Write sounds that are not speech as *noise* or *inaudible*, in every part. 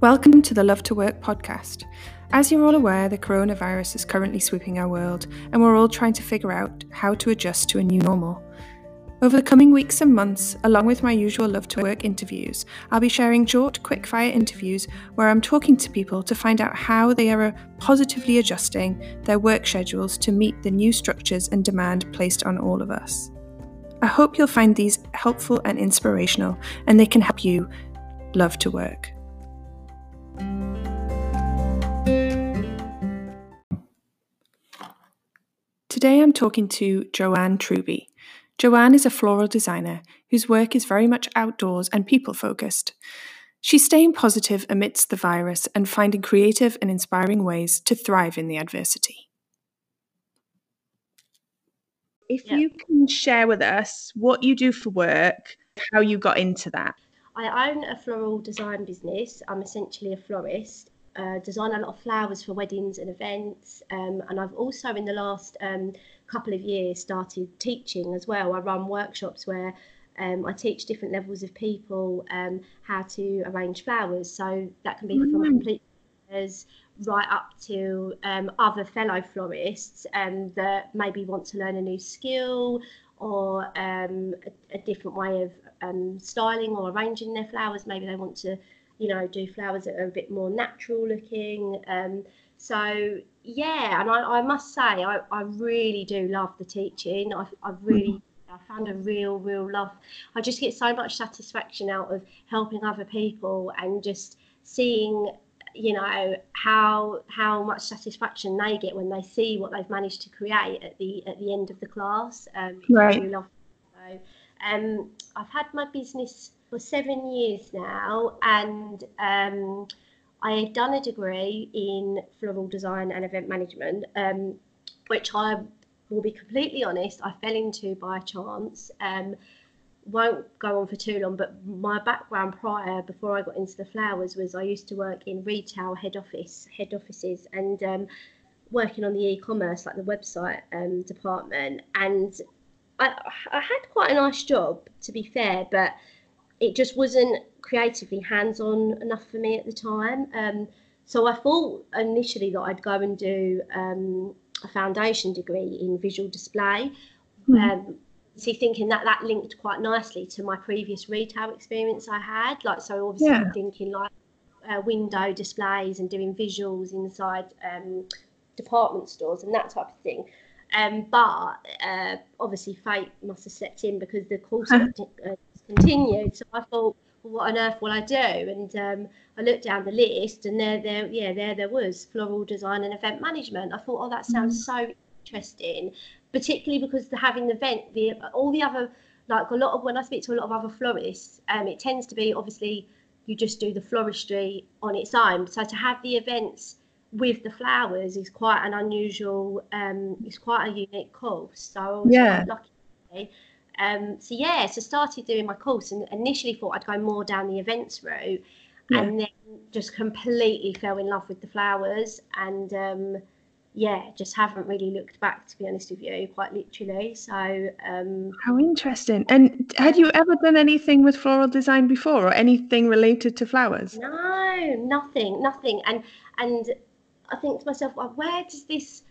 Welcome to the Love to Work podcast. As you're all aware, the coronavirus is currently sweeping our world, and we're all trying to figure out how to adjust to a new normal. Over the coming weeks and months, along with my usual Love to Work interviews, I'll be sharing short, quick-fire interviews where I'm talking to people to find out how they are positively adjusting their work schedules to meet the new structures and demand placed on all of us. I hope you'll find these helpful and inspirational, and they can help you love to work. Today I'm talking to Joanne Truby. Joanne is a floral designer whose work is very much outdoors and people focused. She's staying positive amidst the virus and finding creative and inspiring ways to thrive in the adversity. If yeah. you can share with us what you do for work, how you got into that. I own a floral design business. I'm essentially a florist uh, design a lot of flowers for weddings and events. Um, and I've also, in the last um, couple of years, started teaching as well. I run workshops where um, I teach different levels of people um, how to arrange flowers. So that can be mm. from complete as right up to um, other fellow florists um, that maybe want to learn a new skill or a, a, different way of styling or arranging their flowers. Maybe they want to you know, do flowers that are a bit more natural looking. Um, so yeah, and I, I must say, I, I really do love the teaching. I, I really I found a real, real love. I just get so much satisfaction out of helping other people and just seeing, you know, how how much satisfaction they get when they see what they've managed to create at the at the end of the class. Um, right. Really love. So, um, I've had my business for seven years now, and um, I had done a degree in floral design and event management, um, which I will be completely honest, I fell into by chance. Um, won't go on for too long, but my background prior, before I got into the flowers, was I used to work in retail head office head offices and um, working on the e-commerce, like the website um, department. And I, I had quite a nice job, to be fair, but it just wasn't creatively hands-on enough for me at the time. Um, so I thought initially that I'd go and do um, a foundation degree in visual display. Mm-hmm. Um, see, thinking that that linked quite nicely to my previous retail experience I had. Like, so obviously yeah. thinking like uh, window displays and doing visuals inside um, department stores and that type of thing. Um, but uh, obviously fate must have stepped in because the course uh, continued. So I thought, well, what on earth will I do? And um, I looked down the list, and there, there, yeah, there, there was floral design and event management. I thought, oh, that sounds mm-hmm. so interesting, particularly because the, having the event, the all the other, like a lot of when I speak to a lot of other florists, um, it tends to be obviously you just do the floristry on its own. So to have the events with the flowers is quite an unusual, um, it's quite a unique course. So I was yeah. lucky um, so yeah, so started doing my course and initially thought I'd go more down the events route, yeah. and then just completely fell in love with the flowers and um, yeah, just haven't really looked back to be honest with you, quite literally. So um, how interesting! And had you ever done anything with floral design before, or anything related to flowers? No, nothing, nothing. And and I think to myself, well, where does this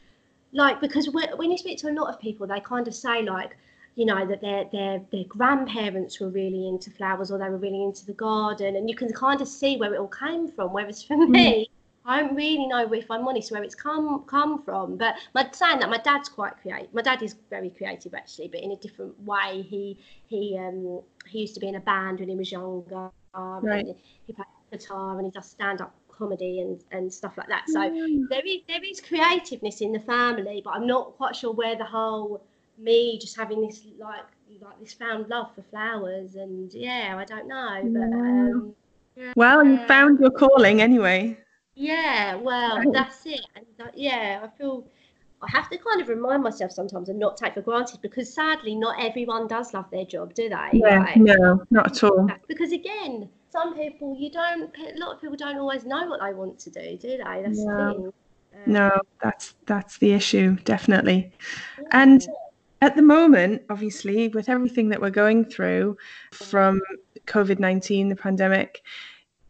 like? Because when you speak to a lot of people, they kind of say like you know that their their their grandparents were really into flowers or they were really into the garden and you can kind of see where it all came from whereas for mm. me I don't really know if I'm honest where it's come come from but my saying that my dad's quite creative my dad is very creative actually but in a different way he he um he used to be in a band when he was younger right. he played guitar and he does stand up comedy and, and stuff like that so mm. there is there is creativeness in the family but I'm not quite sure where the whole me just having this like like this found love for flowers and yeah i don't know but um, well you found your calling anyway. Yeah well that's it. And that, yeah i feel i have to kind of remind myself sometimes and not take for granted because sadly not everyone does love their job do they? Yeah, right? no not at all. because again some people you don't a lot of people don't always know what they want to do do they? That's yeah. the thing um, no that's that's the issue definitely. yeah. and at the moment, obviously, with everything that we're going through from COVID 19, the pandemic,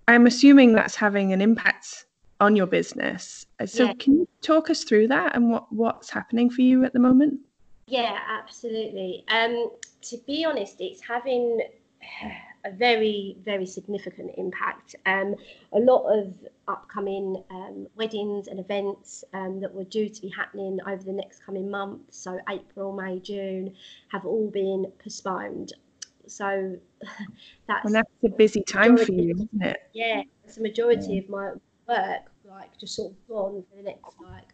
I'm assuming that's having an impact on your business. So yeah. can you talk us through that and what, what's happening for you at the moment? Yeah, absolutely. Um, to be honest, it's having a very, very significant impact. Um, a lot of upcoming um, weddings and events um, that were due to be happening over the next coming months, so April, May, June, have all been postponed. So *laughs* that's, and that's a busy time for you, isn't it? Yeah, it's the majority yeah. of my work, like just sort of gone for the next like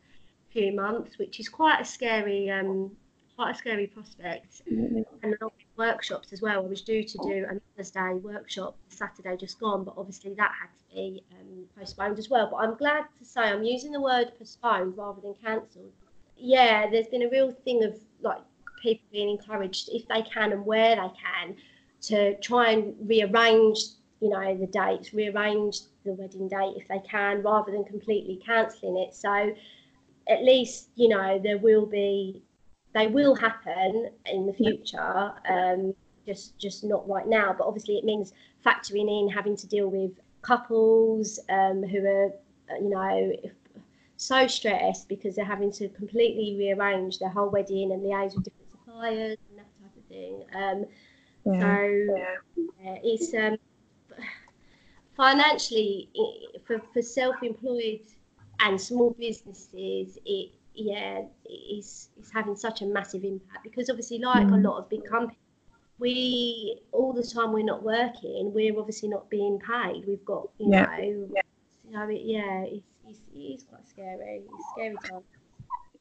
few months, which is quite a scary um, quite a scary prospect. Mm-hmm. And a workshops as well. I was due to do a Mother's Day workshop Saturday just gone, but obviously that had to be um, postponed as well. But I'm glad to say I'm using the word postponed rather than cancelled. Yeah, there's been a real thing of like people being encouraged if they can and where they can to try and rearrange, you know, the dates, rearrange the wedding date if they can, rather than completely cancelling it. So at least you know there will be they will happen in the future. Um, just just not right now. But obviously, it means factoring in having to deal with couples um, who are, you know, so stressed because they're having to completely rearrange their whole wedding and liaise with different suppliers and that type of thing. Um, yeah. So yeah, it's um, financially for, for self-employed and small businesses, it yeah, it's, it's having such a massive impact because obviously, like mm. a lot of big companies, we all the time we're not working, we're obviously not being paid. We've got, you yeah. know, yeah. So it, yeah, it's, it's, it is quite scary. It's scary time.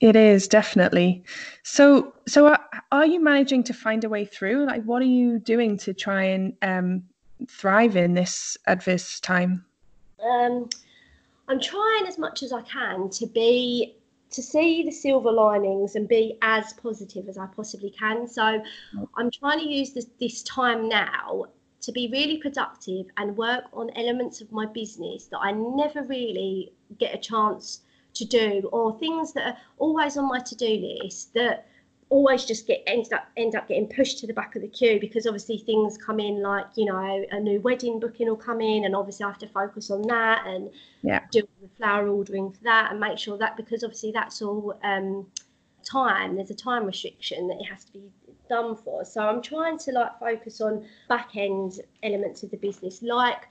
It is definitely. So, so are, are, you managing to find a way through? Like, what are you doing to try and um, thrive in this adverse time? Um, I'm trying as much as I can to be to see the silver linings and be as positive as I possibly can. So I'm trying to use this, this time now to be really productive and work on elements of my business that I never really get a chance to do or things that are always on my to-do list that always just get end up end up getting pushed to the back of the queue because obviously things come in like you know a new wedding booking will come in and obviously I have to focus on that and yeah. do the flower ordering for that and make sure that because obviously that's all um, time there's a time restriction that it has to be done for so I'm trying to like focus on back end elements of the business like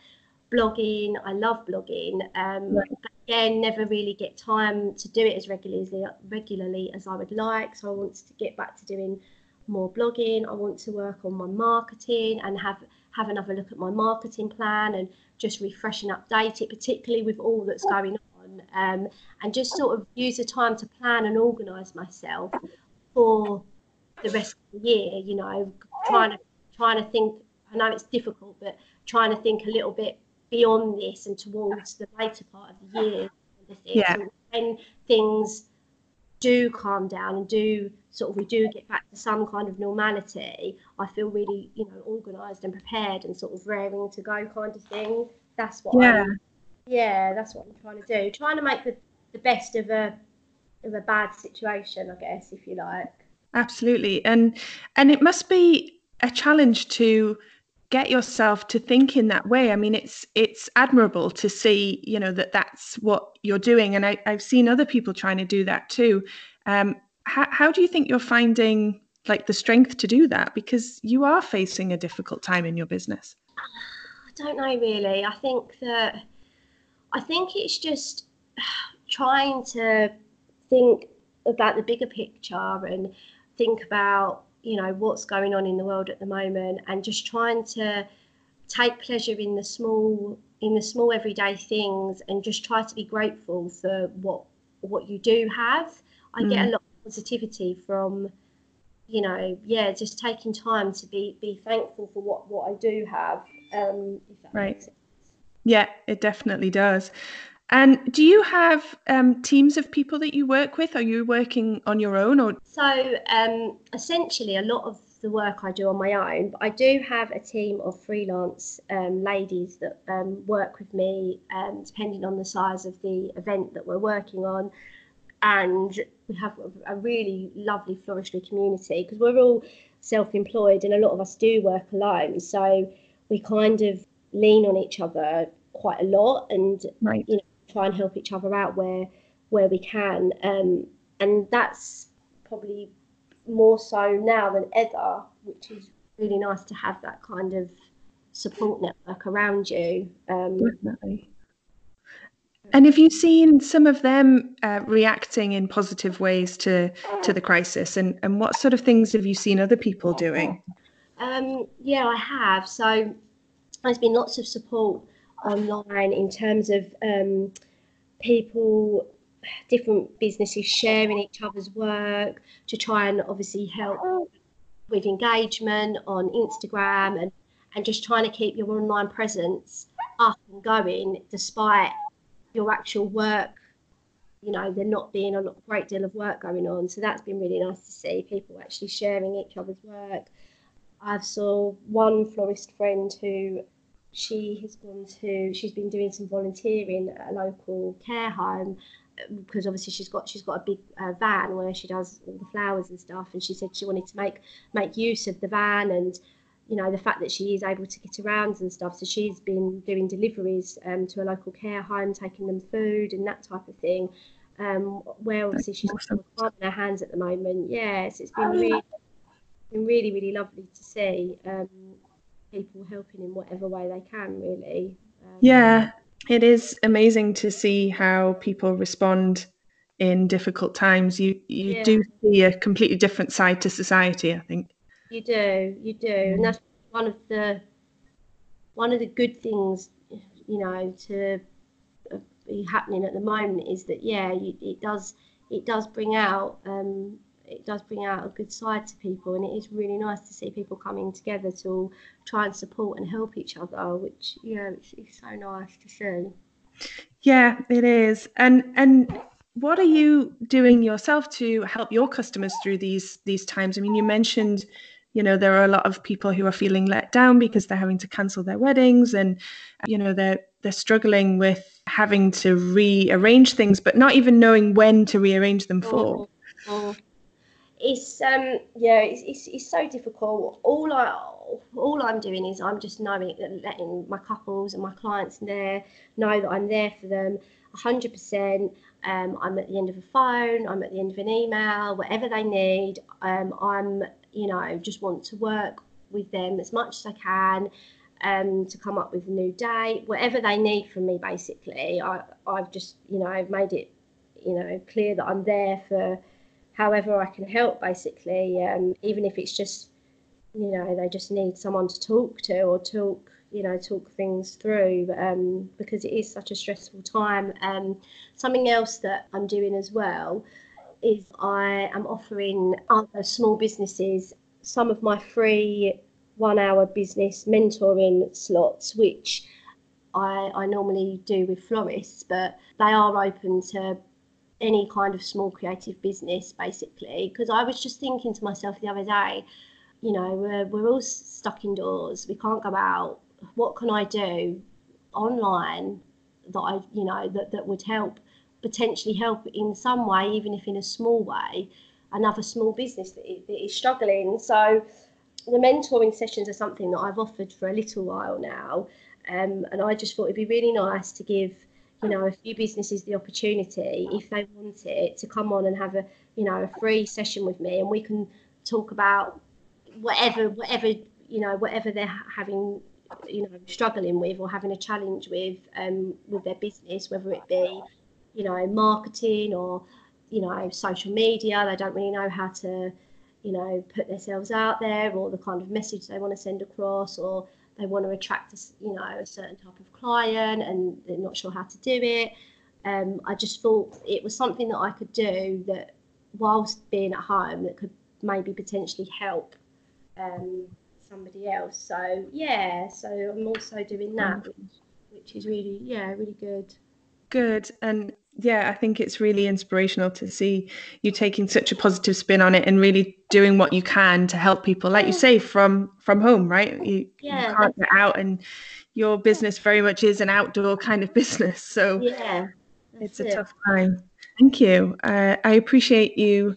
blogging I love blogging um, right again never really get time to do it as regularly regularly as I would like. So I want to get back to doing more blogging. I want to work on my marketing and have have another look at my marketing plan and just refresh and update it, particularly with all that's going on, um, and just sort of use the time to plan and organise myself for the rest of the year. You know, trying to trying to think. I know it's difficult, but trying to think a little bit beyond this and towards the later part of the year. Yeah. when things do calm down and do sort of we do get back to some kind of normality, I feel really, you know, organised and prepared and sort of raring to go kind of thing. That's what yeah. I'm, yeah, that's what I'm trying to do. Trying to make the, the best of a of a bad situation, I guess, if you like. Absolutely. And and it must be a challenge to get yourself to think in that way. I mean it's it's admirable to see you know that that's what you're doing and I, i've seen other people trying to do that too. Um, how, how do you think you're finding like the strength to do that? Because you are facing a difficult time in your business. I don't know really. I think that i think it's just trying to think about the bigger picture and think about you know what's going on in the world at the moment and just trying to take pleasure in the small in the small everyday things and just try to be grateful for what what you do have i mm. get a mm. lot of positivity from you know yeah just taking time to be be thankful for what what i do have um right yeah it definitely does and do you have um, teams of people that you work with? Are you working on your own or? So um, essentially, a lot of the work I do on my own, but I do have a team of freelance um, ladies that um, work with me, um, depending on the size of the event that we're working on. And we have a really lovely floristry community because we're all self-employed and a lot of us do work alone. So we kind of lean on each other quite a lot and right. you know try and help each other out where where we can um, and that's probably more so now than ever which is really nice to have that kind of support network around you um, definitely. And have you seen some of them uh, reacting in positive ways to to the crisis? And and what sort of things have you seen other people doing? Um, yeah i have. So there's been lots of support online in terms of um, people, different businesses sharing each other's work to try and obviously help with engagement on Instagram and, and just trying to keep your online presence up and going despite your actual work you know there not being a great deal of work going on. So that's been really nice to see people actually sharing each other's work. I've saw one florist friend who she has gone to she's been doing some volunteering at a local care home because obviously she's got she's got a big uh, van where she does all the flowers and stuff and she said she wanted to make make use of the van and you know the fact that she is able to get around and stuff. So she's been doing deliveries um, to a local care home taking them food and that type of thing. Um, where obviously she's awesome. got her hands at the moment. Yes it's been really been really really lovely to see. Um, people helping in whatever way they can, really. Um, yeah, it is amazing to see how people respond in difficult times. You you yeah. do see a completely different side to society, I think. You do, you do, and mm. that's one of the one of the good things, you know, to uh, be happening at the moment is that yeah, you, it does it does bring out um, it does bring out a good side to people, and it is really nice to see people coming together to try and support and help each other, which yeah, it's, it's so nice to see. Yeah, it is, and and what are you doing yourself to help your customers through these these times? I mean, you mentioned you know there are a lot of people who are feeling let down because they're having to cancel their weddings and you know they're they're struggling with having to rearrange things but not even knowing when to rearrange them for oh, oh it's um yeah it's, it's, it's so difficult. All i all i'm doing is i'm just knowing letting my couples and my clients there know that i'm there for them 100% um, i'm at the end of a phone i'm at the end of an email whatever they need. Um, i'm you know just want to work with them as much as i can um, to come up with a new date whatever they need from me basically. I, i've just you know i've made it you know clear that i'm there for however I can help, basically, um, even if it's just, you know, they just need someone to talk to or talk, you know, talk things through um, because it is such a stressful time. Um, something else that I'm doing as well is I am offering other small businesses some of my free one hour business mentoring slots, which I, I normally do with florists, but they are open to any kind of small creative business basically because i was just thinking to myself the other day you know we're, we're all stuck indoors we can't go out what can i do online that i you know that, that would help potentially help in some way even if in a small way another small business that is, that is struggling. So the mentoring sessions are something that i've offered for a little while now um, and i just thought it'd be really nice to give you know a few businesses the opportunity if they want it to come on and have a you know a free session with me and we can talk about whatever whatever you know whatever they're having you know struggling with or having a challenge with um with their business whether it be you know marketing or you know social media they don't really know how to you know put themselves out there or the kind of message they want to send across or they want to attract a, you know a certain type of client and they're not sure how to do it. Um, i just thought it was something that i could do that whilst being at home that could maybe potentially help um, somebody else. So yeah so i'm also doing that which, which is really yeah really good. Good. And yeah, I think it's really inspirational to see you taking such a positive spin on it and really doing what you can to help people, like you say, from from home, right? You, yeah, you can't get out, and your business very much is an outdoor kind of *laughs* business. So yeah, it's a it. tough time. Thank you. Uh, I appreciate you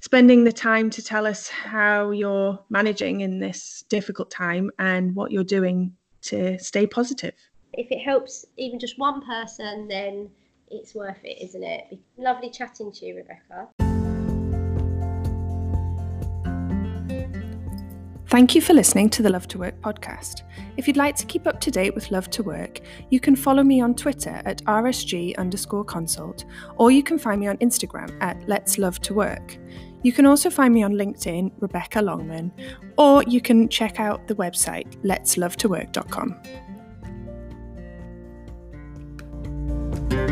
spending the time to tell us how you're managing in this difficult time and what you're doing to stay positive if it helps even just one person, then it's worth it, isn't it? Lovely chatting to you, Rebecca. Thank you for listening to the Love to Work podcast. If you'd like to keep up to date with Love to Work, you can follow me on Twitter at rsg underscore consult, or you can find me on Instagram at Let's Love to Work. You can also find me on LinkedIn, Rebecca Longman, or you can check out the website letslovetowork.com.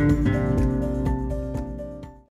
Thank you.